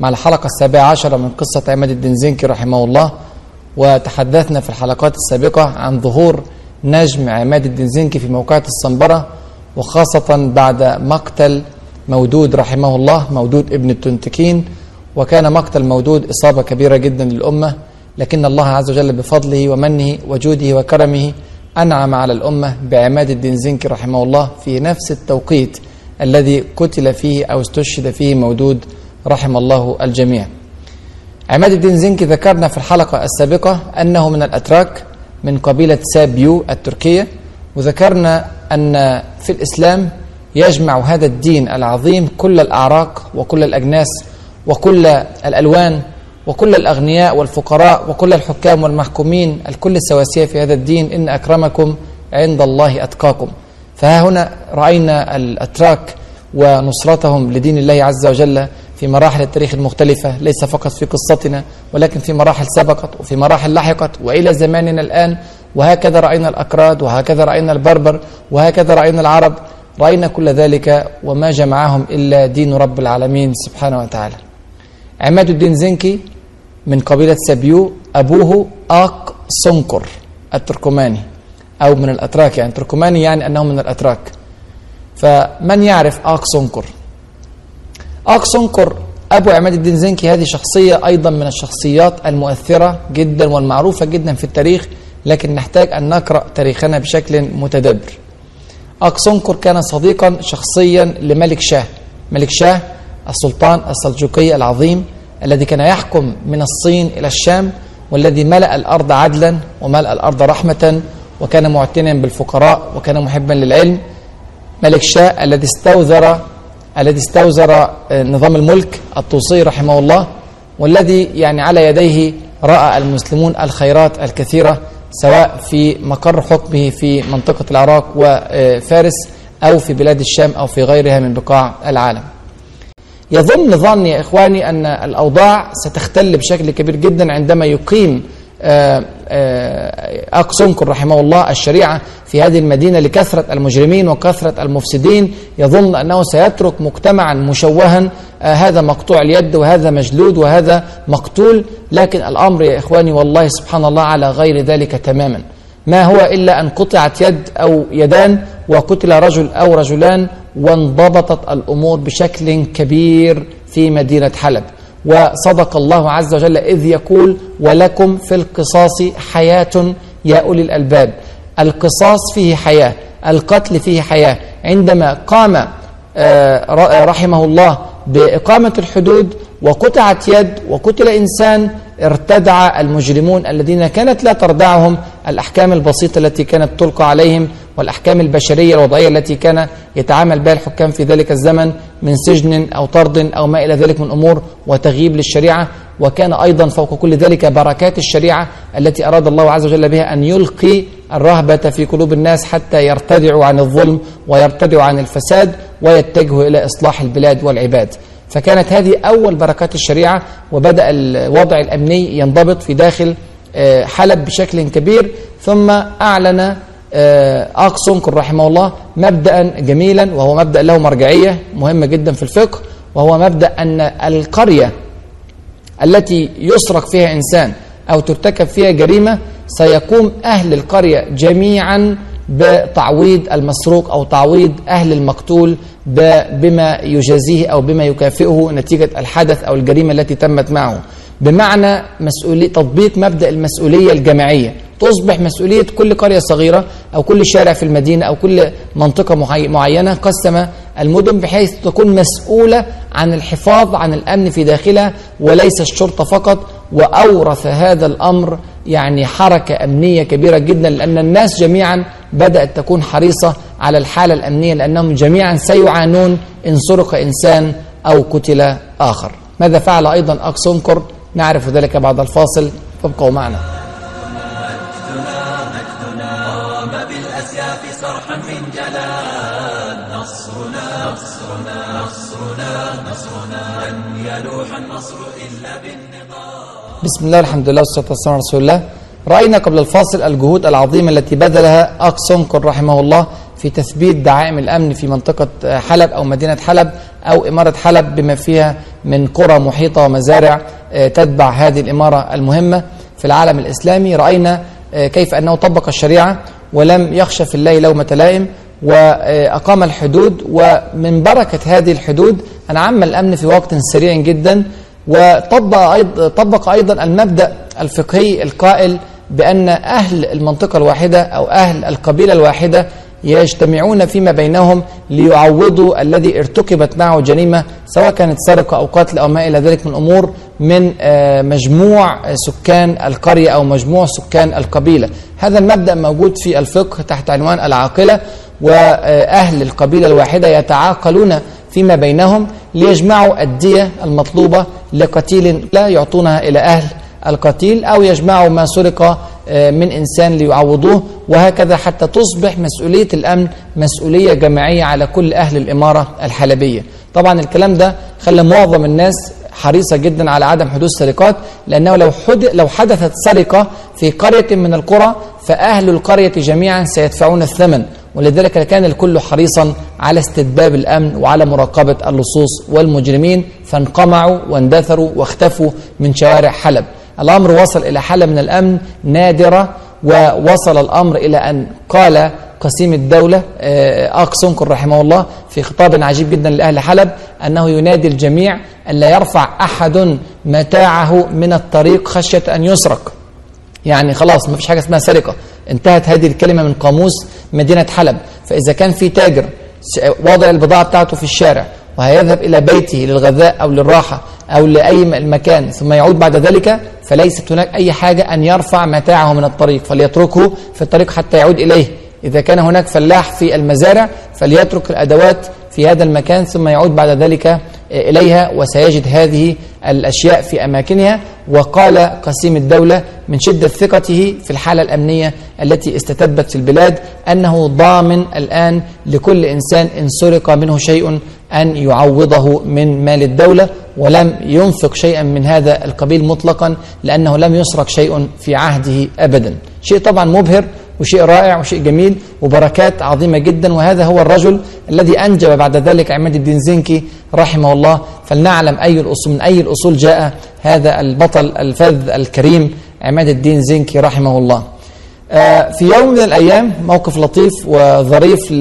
مع الحلقة السابعة عشرة من قصة عماد الدين زنكي رحمه الله وتحدثنا في الحلقات السابقة عن ظهور نجم عماد الدين زنكي في موقعة الصنبرة وخاصة بعد مقتل مودود رحمه الله مودود ابن التنتكين وكان مقتل مودود إصابة كبيرة جدا للأمة لكن الله عز وجل بفضله ومنه وجوده وكرمه أنعم على الأمة بعماد الدين زنكي رحمه الله في نفس التوقيت الذي قتل فيه أو استشهد فيه مودود رحم الله الجميع. عماد الدين زنكي ذكرنا في الحلقة السابقة أنه من الأتراك من قبيلة سابيو التركية وذكرنا أن في الإسلام يجمع هذا الدين العظيم كل الأعراق وكل الأجناس وكل الألوان وكل الأغنياء والفقراء وكل الحكام والمحكومين الكل سواسية في هذا الدين. إن أكرمكم عند الله أتقاكم. فها هنا رأينا الأتراك ونصرتهم لدين الله عز وجل. في مراحل التاريخ المختلفة ليس فقط في قصتنا ولكن في مراحل سبقت وفي مراحل لحقت وإلى زماننا الآن. وهكذا رأينا الأكراد وهكذا رأينا البربر وهكذا رأينا العرب. رأينا كل ذلك وما جمعهم إلا دين رب العالمين سبحانه وتعالى. عماد الدين زنكي من قبيلة سبيو أبوه آق سنكر التركماني أو من الأتراك يعني تركماني يعني أنه من الأتراك. فمن يعرف آق سنكر؟ آق سنكر أبو عماد الدين زنكي هذه شخصية أيضا من الشخصيات المؤثرة جدا والمعروفة جدا في التاريخ لكن نحتاج أن نقرأ تاريخنا بشكل متدبر. آق سنكر كان صديقا شخصيا لملك شاه. ملك شاه السلطان السلجوقي العظيم الذي كان يحكم من الصين إلى الشام والذي ملأ الأرض عدلا وملأ الأرض رحمة وكان معتنيا بالفقراء وكان محبا للعلم. ملك شاه الذي استوزر الذي استوزر نظام الملك الطوسي رحمه الله والذي يعني على يديه رأى المسلمون الخيرات الكثيرة سواء في مقر حكمه في منطقة العراق وفارس أو في بلاد الشام أو في غيرها من بقاع العالم. يظن ظني يا إخواني أن الأوضاع ستختل بشكل كبير جدا عندما يقيم أقسنكر رحمه الله الشريعة في هذه المدينة لكثرة المجرمين وكثرة المفسدين يظن أنه سيترك مجتمعا مشوها هذا مقطوع اليد وهذا مجلود وهذا مقتول لكن الأمر يا إخواني والله سبحان الله على غير ذلك تماما. ما هو إلا أن قطعت يد أو يدان وقتل رجل أو رجلان وانضبطت الأمور بشكل كبير في مدينة حلب. وصدق الله عز وجل إذ يقول ولكم في القصاص حياة يا أولي الألباب. القصاص فيه حياة القتل فيه حياة. عندما قام رحمه الله بإقامة الحدود وقطعت يد وقتل إنسان ارتدع المجرمون الذين كانت لا تردعهم الأحكام البسيطة التي كانت تلقى عليهم والأحكام البشرية الوضعية التي كان يتعامل بها الحكام في ذلك الزمن من سجن أو طرد أو ما إلى ذلك من أمور وتغييب للشريعة. وكان أيضا فوق كل ذلك بركات الشريعة التي أراد الله عز وجل بها أن يلقي الرهبة في قلوب الناس حتى يرتدعوا عن الظلم ويرتدعوا عن الفساد ويتجهوا إلى إصلاح البلاد والعباد. فكانت هذه أول بركات الشريعة وبدأ الوضع الأمني ينضبط في داخل حلب بشكل كبير. ثم أعلن آق سنكر رحمه الله مبدأ جميلا وهو مبدأ له مرجعية مهمة جدا في الفقه وهو مبدأ أن القرية التي يسرق فيها إنسان أو ترتكب فيها جريمة سيقوم أهل القرية جميعا بتعويض المسروق أو تعويض أهل المقتول بما يجازيه أو بما يكافئه نتيجة الحدث أو الجريمة التي تمت معه. بمعنى مسؤولية تطبيق مبدأ المسؤولية الجماعية. تصبح مسؤولية كل قرية صغيرة أو كل شارع في المدينة أو كل منطقة معينة قسم المدن بحيث تكون مسؤولة عن الحفاظ عن الأمن في داخلها وليس الشرطة فقط وأورث هذا الأمر يعني حركة أمنية كبيرة جدا لأن الناس جميعا بدأت تكون حريصة على الحالة الأمنية لأنهم جميعا سيعانون إن سرق إنسان أو قتل آخر. ماذا فعل أيضا؟ أكسنكر نعرف ذلك بعد الفاصل. فابقوا معنا. بسم الله الحمد لله والصلاة والسلام على رسول الله. رأينا قبل الفاصل الجهود العظيمة التي بذلها أكسنكر رحمه الله في تثبيت دعائم الأمن في منطقة حلب أو مدينة حلب أو إمارة حلب بما فيها من قرى محيطة ومزارع تتبع هذه الإمارة المهمة في العالم الإسلامي. رأينا كيف أنه طبق الشريعة ولم يخشى في الله لومة لائم وأقام الحدود ومن بركة هذه الحدود أنعم الأمن في وقت سريع جدا. وطبق أيضا, طبق أيضا المبدأ الفقهي القائل بأن أهل المنطقة الواحدة أو أهل القبيلة الواحدة يجتمعون فيما بينهم ليعوضوا الذي ارتكبت معه جريمة سواء كانت سرقة أو قتل أو ما إلى ذلك من أمور من مجموع سكان القرية أو مجموع سكان القبيلة. هذا المبدأ موجود في الفقه تحت عنوان العاقلة وأهل القبيلة الواحدة يتعاقلون فيما بينهم ليجمعوا الدية المطلوبة لقتيل لا يعطونها إلى أهل القتيل أو يجمعوا ما سرق من إنسان ليعوضوه وهكذا حتى تصبح مسؤولية الأمن مسؤولية جماعية على كل أهل الإمارة الحلبية. طبعا الكلام ده خلى معظم الناس حريصة جدا على عدم حدوث سرقات لأنه لو لو حدثت سرقة في قرية من القرى فأهل القرية جميعا سيدفعون الثمن. ولذلك كان الكل حريصا على استتباب الأمن وعلى مراقبة اللصوص والمجرمين فانقمعوا واندثروا واختفوا من شوارع حلب. الأمر وصل إلى حالة من الأمن نادرة ووصل الأمر إلى أن قال قسيم الدولة أقسنكر رحمه الله في خطاب عجيب جدا لأهل حلب أنه ينادي الجميع أن لا يرفع أحد متاعه من الطريق خشية أن يسرق. يعني خلاص ما فيش حاجة اسمها سرقة. انتهت هذه الكلمة من قاموس مدينة حلب. فإذا كان في تاجر وضع البضاعة بتاعته في الشارع وهيذهب إلى بيته للغذاء أو للراحة أو لأي مكان ثم يعود بعد ذلك فليست هناك أي حاجة أن يرفع متاعه من الطريق فليتركه في الطريق حتى يعود إليه. إذا كان هناك فلاح في المزارع فليترك الأدوات في هذا المكان ثم يعود بعد ذلك إليها وسيجد هذه الأشياء في أماكنها. وقال قسيم الدولة من شدة ثقته في الحالة الأمنية التي استتبت في البلاد أنه ضامن الآن لكل إنسان إن سرق منه شيء أن يعوضه من مال الدولة ولم ينفق شيئا من هذا القبيل مطلقا لأنه لم يسرق شيء في عهده أبدا. شيء طبعا مبهر وشيء رائع وشيء جميل وبركات عظيمة جدا. وهذا هو الرجل الذي أنجب بعد ذلك عماد الدين زنكي رحمه الله. فلنعلم أي الأصول من أي الأصول جاء هذا البطل الفذ الكريم عماد الدين زنكي رحمه الله. في يوم من الأيام موقف لطيف وظريف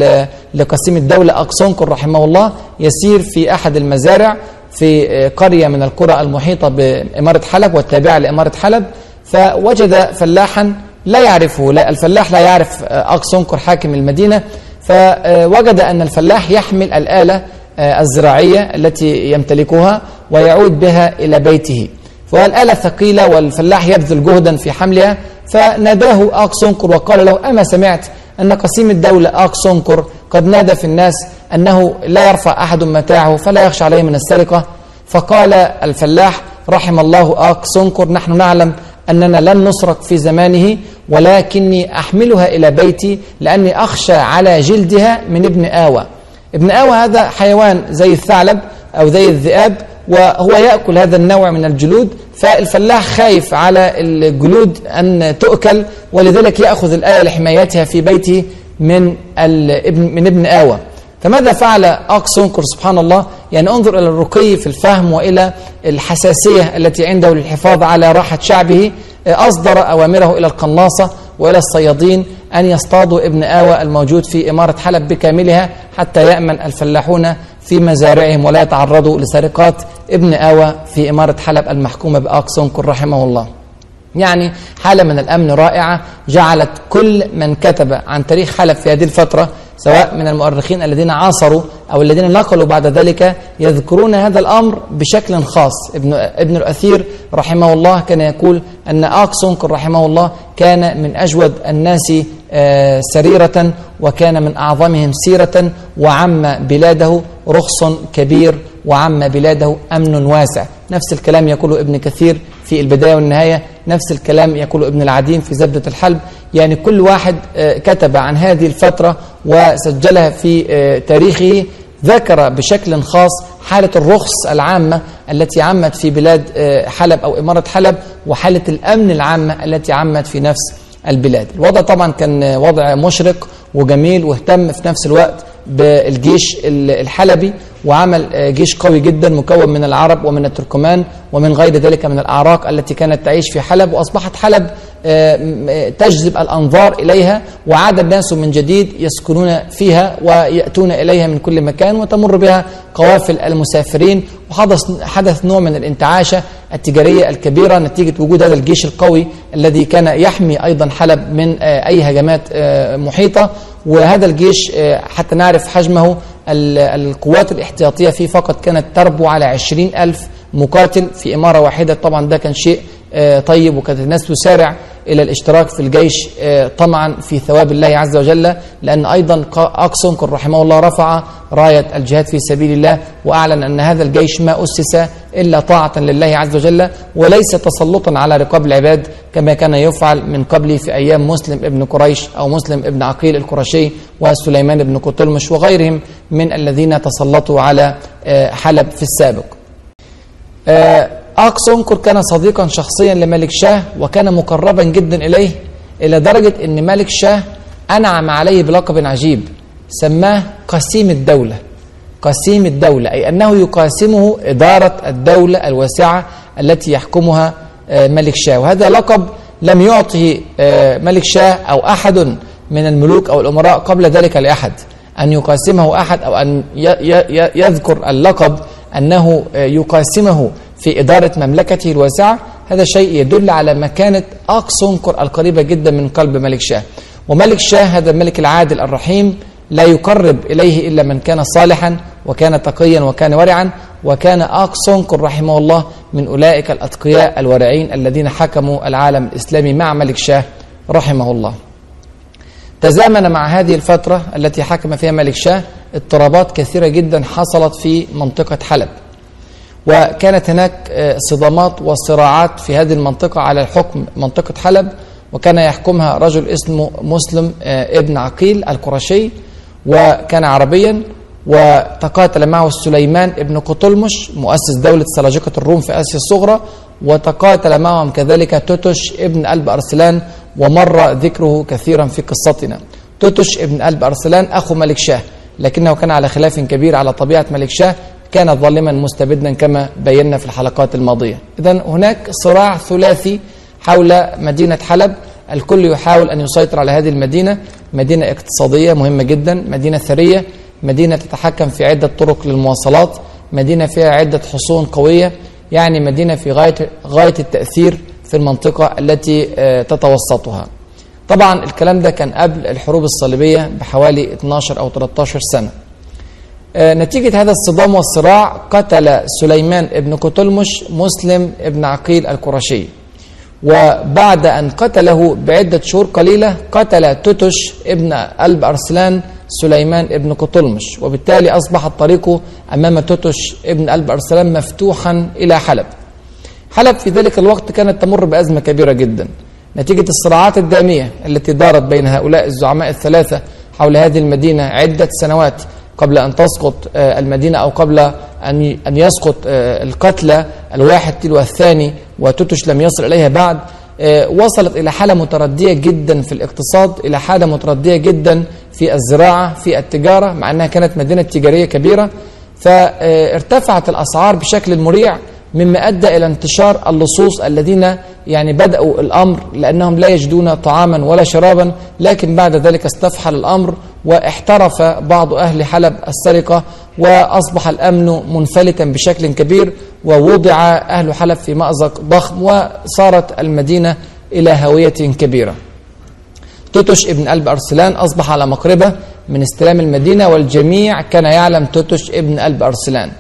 لقسيم الدولة أقسنكر رحمه الله. يسير في أحد المزارع في قرية من القرى المحيطة بإمارة حلب والتابعة لإمارة حلب. فوجد فلاحا لا يعرفه لا الفلاح لا يعرف أقسنكر حاكم المدينة. فوجد أن الفلاح يحمل الآلة الزراعية التي يمتلكها ويعود بها إلى بيته. والآلة ثقيلة والفلاح يبذل جهدا في حملها. فناداه أقسنكر وقال له أما سمعت أن قسيم الدولة أقسنكر قد نادى في الناس أنه لا يرفع أحد متاعه فلا يخشى عليه من السرقة فقال الفلاح رحم الله أقسنكر نحن نعلم أننا لن نسرق في زمانه ولكني أحملها إلى بيتي لأني أخشى على جلدها من ابن آوى. ابن آوى هذا حيوان زي الثعلب أو زي الذئاب وهو يأكل هذا النوع من الجلود فالفلاح خايف على الجلود أن تؤكل ولذلك يأخذ الآية لحمايتها في بيته من الابن من ابن آوى. فماذا فعل أقسنكر سبحان الله يعني انظر إلى الرقي في الفهم وإلى الحساسية التي عنده للحفاظ على راحة شعبه أصدر أوامره إلى القناصة وإلى الصيادين أن يصطادوا ابن آوى الموجود في إمارة حلب بكاملها حتى يأمن الفلاحون في مزارعهم ولا يتعرضوا لسرقات ابن آوى في إمارة حلب المحكومة بأقسنكر رحمه الله. يعني حالة من الأمن رائعة جعلت كل من كتب عن تاريخ حلب في هذه الفترة سواء من المؤرخين الذين عاصروا أو الذين نقلوا بعد ذلك يذكرون هذا الأمر بشكل خاص. ابن, ابن الأثير رحمه الله كان يقول أن أقسنكر رحمه الله كان من أجود الناس سريرة وكان من أعظمهم سيرة وعم بلاده رخص كبير وعم بلاده أمن واسع. نفس الكلام يقوله ابن كثير في البداية والنهاية نفس الكلام يقوله ابن العديم في زبدة الحلب. يعني كل واحد كتب عن هذه الفترة وسجلها في تاريخه. ذكر بشكل خاص حالة الرخص العامة التي عمت في بلاد حلب أو إمارة حلب وحالة الأمن العامة التي عمت في نفس البلاد. الوضع طبعا كان وضع مشرق وجميل واهتم في نفس الوقت بالجيش الحلبي. وعمل جيش قوي جدا مكون من العرب ومن التركمان ومن غير ذلك من الأعراق التي كانت تعيش في حلب وأصبحت حلب تجذب الأنظار إليها وعاد الناس من جديد يسكنون فيها ويأتون إليها من كل مكان وتمر بها قوافل المسافرين. وحدث حدث نوع من الانتعاشة التجارية الكبيرة نتيجة وجود هذا الجيش القوي الذي كان يحمي أيضا حلب من أي هجمات محيطة. وهذا الجيش حتى نعرف حجمه القوات الاحتياطية فيه فقط كانت تربو على عشرين ألف مقاتل في إمارة واحدة. طبعا ده كان شيء طيب وكانت الناس تسارع إلى الاشتراك في الجيش طمعا في ثواب الله عز وجل لأن أيضا أقصنكر رحمه الله رفع راية الجهاد في سبيل الله وأعلن أن هذا الجيش ما أسس إلا طاعة لله عز وجل وليس تسلطا على رقاب العباد كما كان يفعل من قبل في أيام مسلم ابن قريش أو مسلم ابن عقيل القرشي وسليمان بن قتلمش وغيرهم من الذين تسلطوا على حلب في السابق. أقصنكر كان صديقا شخصيا لملك شاه وكان مقربا جدا إليه إلى درجة أن ملك شاه أنعم عليه بلقب عجيب سماه قسيم الدولة. قسيم الدولة أي أنه يقاسمه إدارة الدولة الواسعة التي يحكمها ملك شاه. وهذا لقب لم يعطه ملك شاه أو أحد من الملوك أو الأمراء قبل ذلك لأحد. أن يقاسمه أحد أو أن يذكر اللقب أنه يقاسمه في إدارة مملكته الواسعة هذا شيء يدل على مكانة أقصنكر القريبة جدا من قلب ملك شاه. وملك شاه هذا الملك العادل الرحيم لا يقرب إليه إلا من كان صالحا وكان تقيا وكان ورعا وكان أقصنكر رحمه الله من أولئك الأتقياء الورعين الذين حكموا العالم الإسلامي مع ملك شاه رحمه الله. تزامن مع هذه الفترة التي حكم فيها ملك شاه اضطرابات كثيرة جدا حصلت في منطقة حلب. وكانت هناك صدامات وصراعات في هذه المنطقة على الحكم منطقة حلب وكان يحكمها رجل اسمه مسلم ابن عقيل القرشي وكان عربيا وتقاتل معه سليمان ابن قطلمش مؤسس دولة سلاجقة الروم في آسيا الصغرى وتقاتل معهم كذلك توتش ابن ألب أرسلان ومر ذكره كثيرا في قصتنا. توتش ابن ألب أرسلان أخو ملك شاه لكنه كان على خلاف كبير على طبيعة ملك شاه كان ظالما مستبدا كما بينا في الحلقات الماضية. إذا هناك صراع ثلاثي حول مدينة حلب. الكل يحاول أن يسيطر على هذه المدينة. مدينة اقتصادية مهمة جدا مدينة ثرية مدينة تتحكم في عدة طرق للمواصلات مدينة فيها عدة حصون قوية يعني مدينة في غاية, غاية التأثير في المنطقة التي تتوسطها. طبعا الكلام ده كان قبل الحروب الصليبية بحوالي 12 أو 13 سنة. نتيجة هذا الصدام والصراع قتل سليمان ابن قتلمش مسلم ابن عقيل القرشي. وبعد أن قتله بعدة شهور قليلة قتل توتش ابن ألب أرسلان سليمان ابن قطلمش. وبالتالي أصبح الطريق أمام توتش ابن ألب أرسلان مفتوحا إلى حلب. حلب في ذلك الوقت كانت تمر بأزمة كبيرة جدا. نتيجة الصراعات الدامية التي دارت بين هؤلاء الزعماء الثلاثة حول هذه المدينة عدة سنوات قبل أن تسقط المدينة أو قبل أن أن يسقط القتلى الواحد تلو الثاني وتوتش لم يصل إليها بعد. وصلت إلى حالة متردية جدا في الاقتصاد إلى حالة متردية جدا في الزراعة في التجارة مع أنها كانت مدينة تجارية كبيرة. فارتفعت الأسعار بشكل مريع مما أدى إلى انتشار اللصوص الذين يعني بدأوا الأمر لأنهم لا يجدون طعاما ولا شرابا لكن بعد ذلك استفحل الأمر. واحترف بعض أهل حلب السرقة وأصبح الأمن منفلتا بشكل كبير ووضع أهل حلب في مأزق ضخم وصارت المدينة إلى هوية كبيرة. توتش ابن ألب أرسلان أصبح على مقربة من استلام المدينة والجميع كان يعلم توتش ابن ألب أرسلان.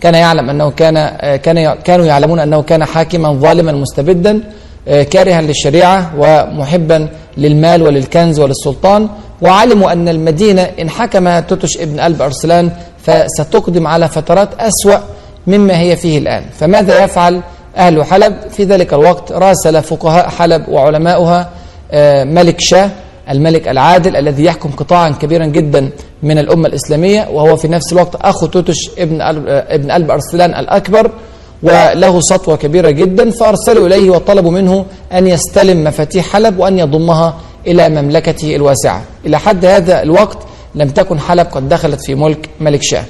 كان يعلم أنه كان كان كانوا يعلمون أنه كان حاكما ظالما مستبدا كارها للشريعة ومحبا للمال وللكنز وللسلطان. وعلموا أن المدينة إن حكم توتش ابن ألب أرسلان فستقدم على فترات أسوأ مما هي فيه الآن. فماذا يفعل أهل حلب؟ في ذلك الوقت راسل فقهاء حلب وعلماؤها آه، ملك شاه الملك العادل الذي يحكم قطاعا كبيرا جدا من الأمة الإسلامية وهو في نفس الوقت أخو توتش آه، ابن ألب أرسلان الأكبر. وله سطوة كبيرة جدا فأرسلوا إليه وطلبوا منه أن يستلم مفاتيح حلب وأن يضمها إلى مملكته الواسعة. إلى حد هذا الوقت لم تكن حلب قد دخلت في ملك ملك شاه.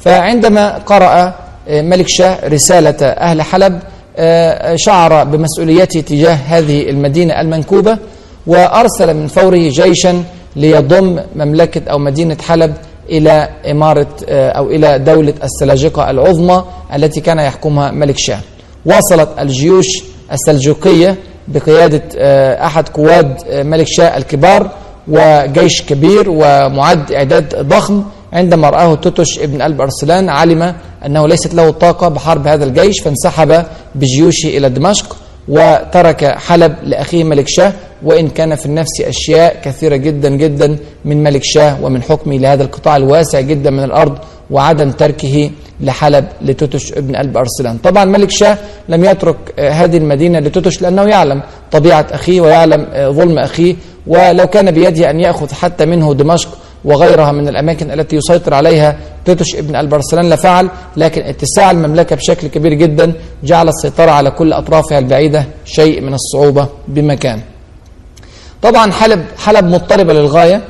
فعندما قرأ آه، ملك شاه رسالة أهل حلب آه، شعر بمسؤوليته تجاه هذه المدينة المنكوبة وأرسل من فوره جيشا ليضم مملكة أو مدينة حلب إلى إمارة آه، أو إلى دولة السلاجقة العظمى التي كان يحكمها ملك شاه. وصلت الجيوش السلجوقية بقيادة آه، أحد قواد آه، ملك شاه الكبار وجيش كبير ومعد إعداد ضخم عندما رآه توتش ابن ألب أرسلان علم أنه ليست له طاقة بحرب هذا الجيش فانسحب بجيوشه إلى دمشق. وترك حلب لأخيه ملك شاه وإن كان في النفس أشياء كثيرة جدا جدا من ملك شاه ومن حكمه لهذا القطاع الواسع جدا من الأرض وعدم تركه لحلب لتوتش ابن ألب أرسلان. طبعا ملك شاه لم يترك آه، هذه المدينة لتوتش لأنه يعلم طبيعة أخيه ويعلم آه، ظلم أخيه ولو كان بيده أن يأخذ حتى منه دمشق وغيرها من الأماكن التي يسيطر عليها توتش ابن البرسلان لفعل لكن اتساع المملكة بشكل كبير جدا جعل السيطرة على كل أطرافها البعيدة شيء من الصعوبة بمكان. طبعا حلب حلب مضطربة للغاية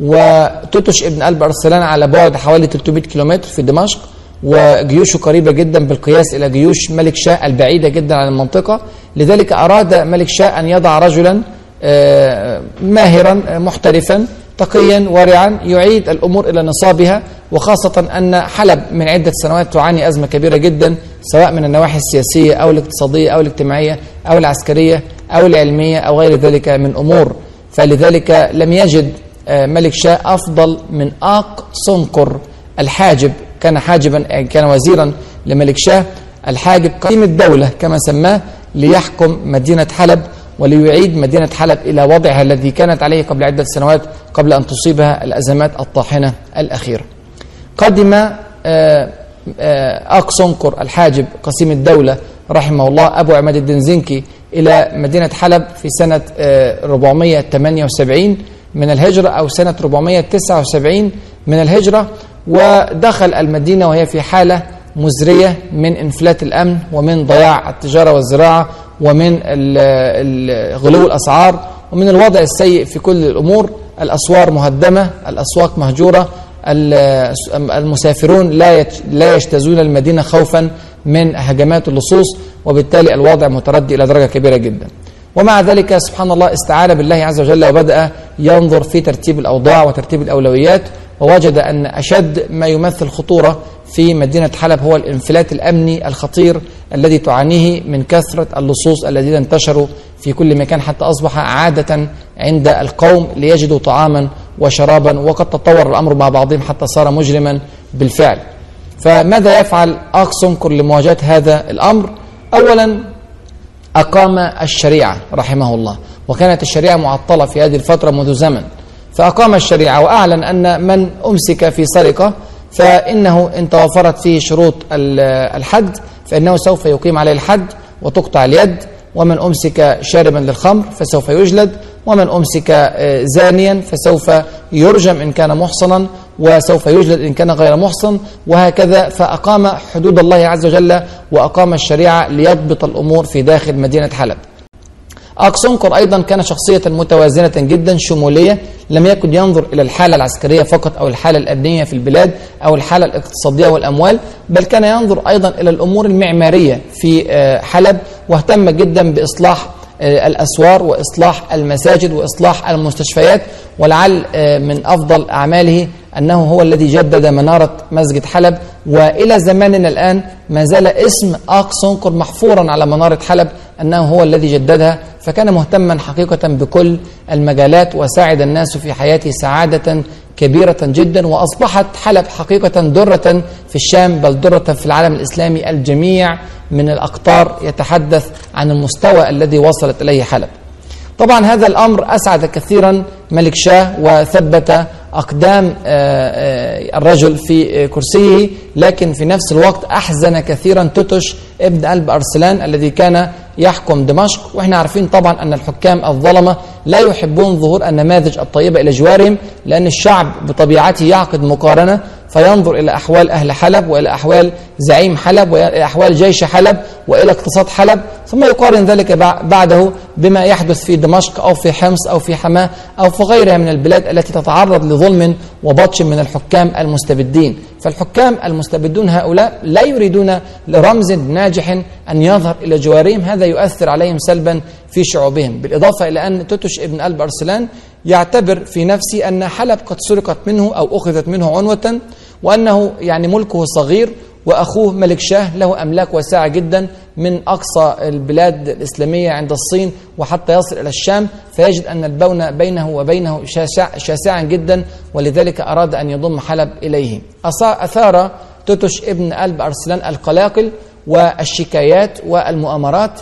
وتوتش ابن ألب أرسلان على بعد حوالي 300 كيلومتر في دمشق وجيوشه قريبة جدا بالقياس إلى جيوش ملك شاه البعيدة جدا عن المنطقة. لذلك أراد ملك شاه أن يضع رجلا آه، ماهرا محترفا تقيا ورعا يعيد الأمور إلى نصابها. وخاصة أن حلب من عدة سنوات تعاني أزمة كبيرة جدا سواء من النواحي السياسية أو الاقتصادية أو الاجتماعية أو العسكرية أو العلمية أو غير ذلك من أمور. فلذلك لم يجد آه، ملك شاه أفضل من آق سنقر الحاجب. كان حاجبا آه، كان وزيرا لملك شاه الحاجب قيم الدولة كما سماه ليحكم مدينة حلب وليعيد مدينة حلب إلى وضعها الذي كانت عليه قبل عدة سنوات قبل أن تصيبها الأزمات الطاحنة الأخيرة. قدم آه، آه، أقصنقر الحاجب قسيم الدولة رحمه الله أبو عماد الدين زنكي إلى مدينة حلب في سنة آه، 478 من الهجرة أو سنة 479 من الهجرة ودخل المدينة وهي في حالة مزرية من إنفلات الأمن ومن ضياع التجارة والزراعة ومن غلو الأسعار ومن الوضع السيء في كل الأمور. الأسوار مهدمة الأسواق مهجورة المسافرون لا لا يجتازون المدينة خوفا من هجمات اللصوص وبالتالي الوضع متردي إلى درجة كبيرة جدا. ومع ذلك سبحان الله استعان بالله عز وجل وبدأ ينظر في ترتيب الأوضاع وترتيب الأولويات ووجد أن أشد ما يمثل خطورة في مدينة حلب هو الانفلات الأمني الخطير الذي تعانيه من كثرة اللصوص الذين انتشروا في كل مكان حتى أصبح عادة عند القوم ليجدوا طعاما وشرابا وقد تطور الأمر مع بعضهم حتى صار مجرما بالفعل. فماذا يفعل أقصنكر لمواجهة هذا الأمر؟ أولا أقام الشريعة رحمه الله وكانت الشريعة معطلة في هذه الفترة منذ زمن. فأقام الشريعة وأعلن أن من أمسك في سرقة فإنه إن توفرت فيه شروط ال- الحد فإنه سوف يقيم عليه الحد وتقطع اليد ومن أمسك شاربا للخمر فسوف يجلد ومن أمسك آه، زانيا فسوف يرجم إن كان محصنا وسوف يجلد إن كان غير محصن وهكذا فأقام حدود الله عز وجل وأقام الشريعة ليضبط الأمور في داخل مدينة حلب. أقصنقر أيضا كان شخصية متوازنة جدا شمولية لم يكن ينظر إلى الحالة العسكرية فقط أو الحالة الأمنية في البلاد أو الحالة الاقتصادية والأموال بل كان ينظر أيضا إلى الأمور المعمارية في آه، حلب واهتم جدا بإصلاح الأسوار وإصلاح المساجد وإصلاح المستشفيات ولعل آه، من أفضل أعماله أنه هو الذي جدد منارة مسجد حلب. وإلى زماننا الآن ما زال اسم أقصنقر محفورا على منارة حلب أنه هو الذي جددها. فكان مهتما حقيقة بكل المجالات وساعد الناس في حياته سعادة كبيرة جدا وأصبحت حلب حقيقة درة في الشام بل درة في العالم الإسلامي الجميع من الأقطار يتحدث عن المستوى الذي وصلت إليه حلب. طبعا هذا الأمر أسعد كثيرا ملك شاه وثبت أقدام الرجل في كرسيه لكن في نفس الوقت أحزن كثيرا توتش ابن قلب أرسلان الذي كان يحكم دمشق. وإحنا عارفين طبعا أن الحكام الظلمة لا يحبون ظهور النماذج الطيبة إلى جوارهم لأن الشعب بطبيعته يعقد مقارنة. فينظر إلى أحوال أهل حلب وإلى أحوال زعيم حلب وإلى أحوال جيش حلب وإلى اقتصاد حلب ثم يقارن ذلك بعده بما يحدث في دمشق أو في حمص أو في حماة أو في غيرها من البلاد التي تتعرض لظلم وبطش من الحكام المستبدين. فالحكام المستبدون هؤلاء لا يريدون لرمز ناجح أن يظهر إلى جوارهم. هذا يؤثر عليهم سلبا في شعوبهم. بالإضافة إلى أن توتش ابن قلب ارسلان يعتبر في نفسه أن حلب قد سرقت منه أو أخذت منه عنوة وأنه يعني ملكه صغير وأخوه ملك شاه له أملاك واسعة جدا من أقصى البلاد الإسلامية عند الصين وحتى يصل إلى الشام فيجد أن البون بينه وبينه شاسع شاسعا جدا ولذلك أراد أن يضم حلب إليه. أثار توتش ابن قلب أرسلان القلاقل والشكايات والمؤامرات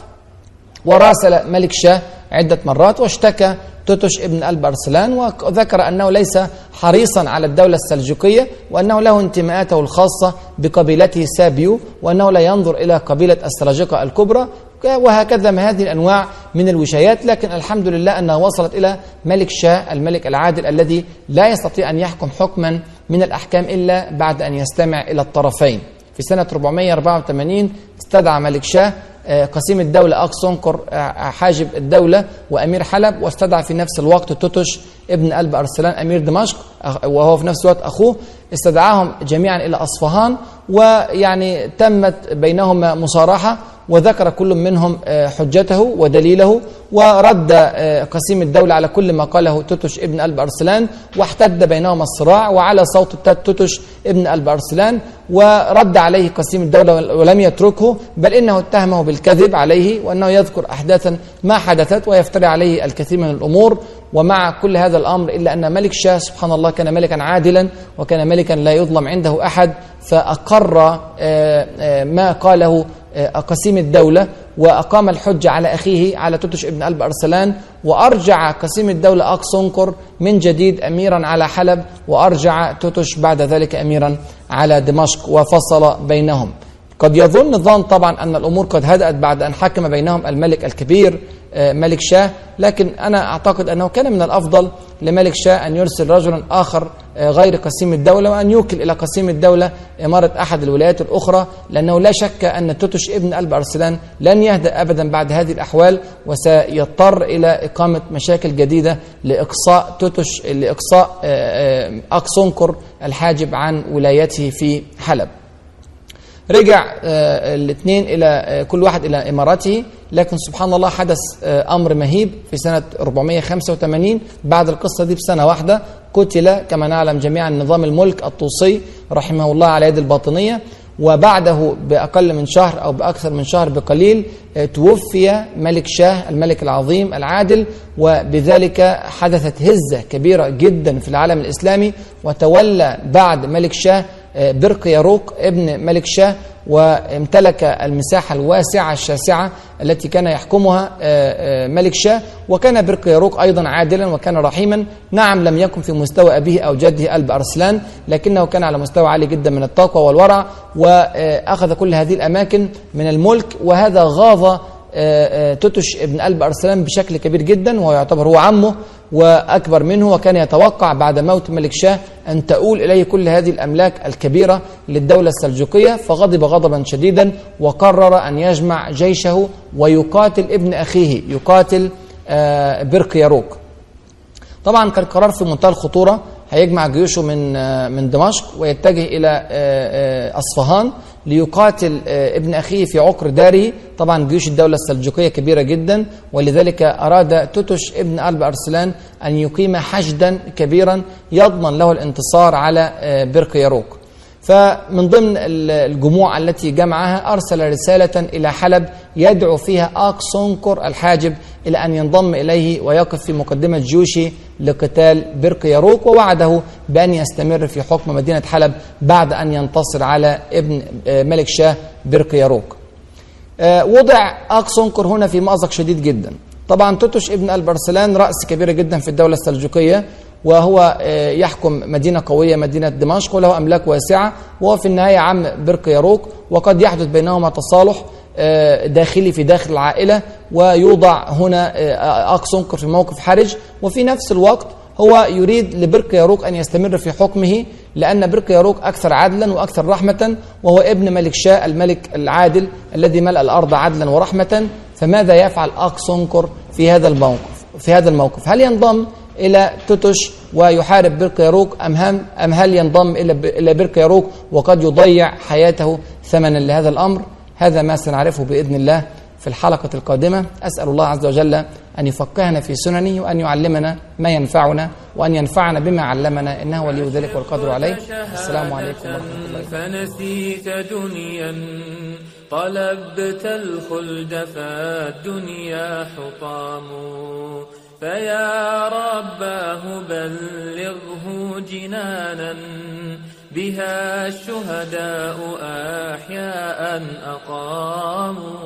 وراسل ملك شاه عدة مرات واشتكى توتش ابن قلب أرسلان وذكر أنه ليس حريصا على الدولة السلجوقية وأنه له انتماءاته الخاصة بقبيلته سابيو وأنه لا ينظر إلى قبيلة السلاجقة الكبرى وهكذا ما هذه الأنواع من الوشايات لكن الحمد لله أنها وصلت إلى ملك شاه الملك العادل الذي لا يستطيع أن يحكم حكما من الأحكام إلا بعد أن يستمع إلى الطرفين. في سنة 484 استدعى ملك شاه قسيم الدولة أكسونكر حاجب الدولة وأمير حلب واستدعى في نفس الوقت توتش ابن قلب أرسلان أمير دمشق وهو في نفس الوقت أخوه استدعاهم جميعا إلى أصفهان ويعني تمت بينهما مصارحة وذكر كل منهم حجته ودليله ورد قسيم الدولة على كل ما قاله توتش ابن قلب أرسلان واحتد بينهما الصراع وعلى صوت توتش ابن قلب أرسلان ورد عليه قسيم الدولة ولم يتركه بل إنه اتهمه بالكذب عليه وأنه يذكر أحداثا ما حدثت ويفتري عليه الكثير من الأمور ومع كل هذا الأمر إلا أن ملك شاه سبحان الله كان ملكا عادلا وكان ملكا لا يظلم عنده أحد فأقر ما قاله قسيم الدولة وأقام الحجة على أخيه على توتش ابن قلب أرسلان وأرجع قسيم الدولة أقصنكر من جديد أميرا على حلب وأرجع توتش بعد ذلك أميرا على دمشق وفصل بينهم. قد يظن الظن طبعا أن الأمور قد هدأت بعد أن حكم بينهم الملك الكبير ملك شاه. لكن أنا أعتقد أنه كان من الأفضل لملك شاه أن يرسل رجلا آخر غير قسيم الدولة وأن يوكل إلى قسيم الدولة إمارة أحد الولايات الأخرى لأنه لا شك أن توتش ابن قلب أرسلان لن يهدأ أبدا بعد هذه الأحوال وسيضطر إلى إقامة مشاكل جديدة لإقصاء توتش لإقصاء أقصنكر الحاجب عن ولايته في حلب. رجع الاثنين إلى كل واحد إلى امارته لكن سبحان الله حدث أمر مهيب في سنة 485 بعد القصة دي بسنة واحدة قتل كما نعلم جميعا نظام الملك الطوسي رحمه الله على يد الباطنية. وبعده بأقل من شهر أو بأكثر من شهر بقليل توفي ملك شاه الملك العظيم العادل. وبذلك حدثت هزة كبيرة جدا في العالم الإسلامي. وتولى بعد ملك شاه برق ياروق ابن ملك شاه وامتلك المساحة الواسعة الشاسعة التي كان يحكمها ملك شاه وكان برق ياروق أيضا عادلا وكان رحيما. نعم لم يكن في مستوى أبيه أو جده ألب أرسلان لكنه كان على مستوى عالي جدا من التقوى والورع وأخذ كل هذه الأماكن من الملك وهذا غاض توتش ابن قلب أرسلان بشكل كبير جدا وهو يعتبر هو عمه وأكبر منه وكان يتوقع بعد موت ملك شاه أن تؤول إليه كل هذه الأملاك الكبيرة للدولة السلجوقية فغضب غضبا شديدا وقرر أن يجمع جيشه ويقاتل ابن أخيه يقاتل برق ياروق طبعا كان قرار في منتهى الخطورة هيجمع جيوشه من من دمشق ويتجه إلى أصفهان ليقاتل ابن أخيه في عقر داره طبعا جيوش الدولة السلجوقية كبيرة جدا ولذلك أراد توتش ابن قلب أرسلان أن يقيم حشدا كبيرا يضمن له الانتصار على برق ياروق فمن ضمن الجموع التي جمعها أرسل رسالة إلى حلب يدعو فيها أقصنكر الحاجب إلى أن ينضم إليه ويقف في مقدمة جيوشه لقتال برق ياروق ووعده بأن يستمر في حكم مدينة حلب بعد أن ينتصر على ابن ملك شاه برق ياروق وضع أقصنكر هنا في مأزق شديد جدا. طبعا توتش ابن البرسلان رأس كبيرة جدا في الدولة السلجوقية وهو آه، يحكم مدينة قوية مدينة دمشق وله أملاك واسعة وهو في النهاية عم برق ياروك وقد يحدث بينهما تصالح. آه، داخلي في داخل العائلة ويوضع هنا آه، أقصنقر في موقف حرج. وفي نفس الوقت هو يريد لبرق ياروك أن يستمر في حكمه لأن برق ياروك أكثر عدلا وأكثر رحمة وهو ابن ملك شاء الملك العادل الذي ملأ الأرض عدلا ورحمة. فماذا يفعل أقصنقر في هذا الموقف؟ في هذا الموقف؟ هل ينضم إلى توتش ويحارب برق ياروك أم, هم أم هل ينضم إلى برق ياروك وقد يضيع حياته ثمنا لهذا الأمر؟ هذا ما سنعرفه بإذن الله في الحلقة القادمة. أسأل الله عز وجل أن يفقهنا في سننه وأن يعلمنا ما ينفعنا وأن ينفعنا بما علمنا. إنه ولي ذلك والقدر عليه. السلام عليكم ورحمة الله فنسيت دنيا طلبت الخلد فالدنيا حطام. فيا رباه بلغه جنانا بها الشهداء أحياء أقاموا.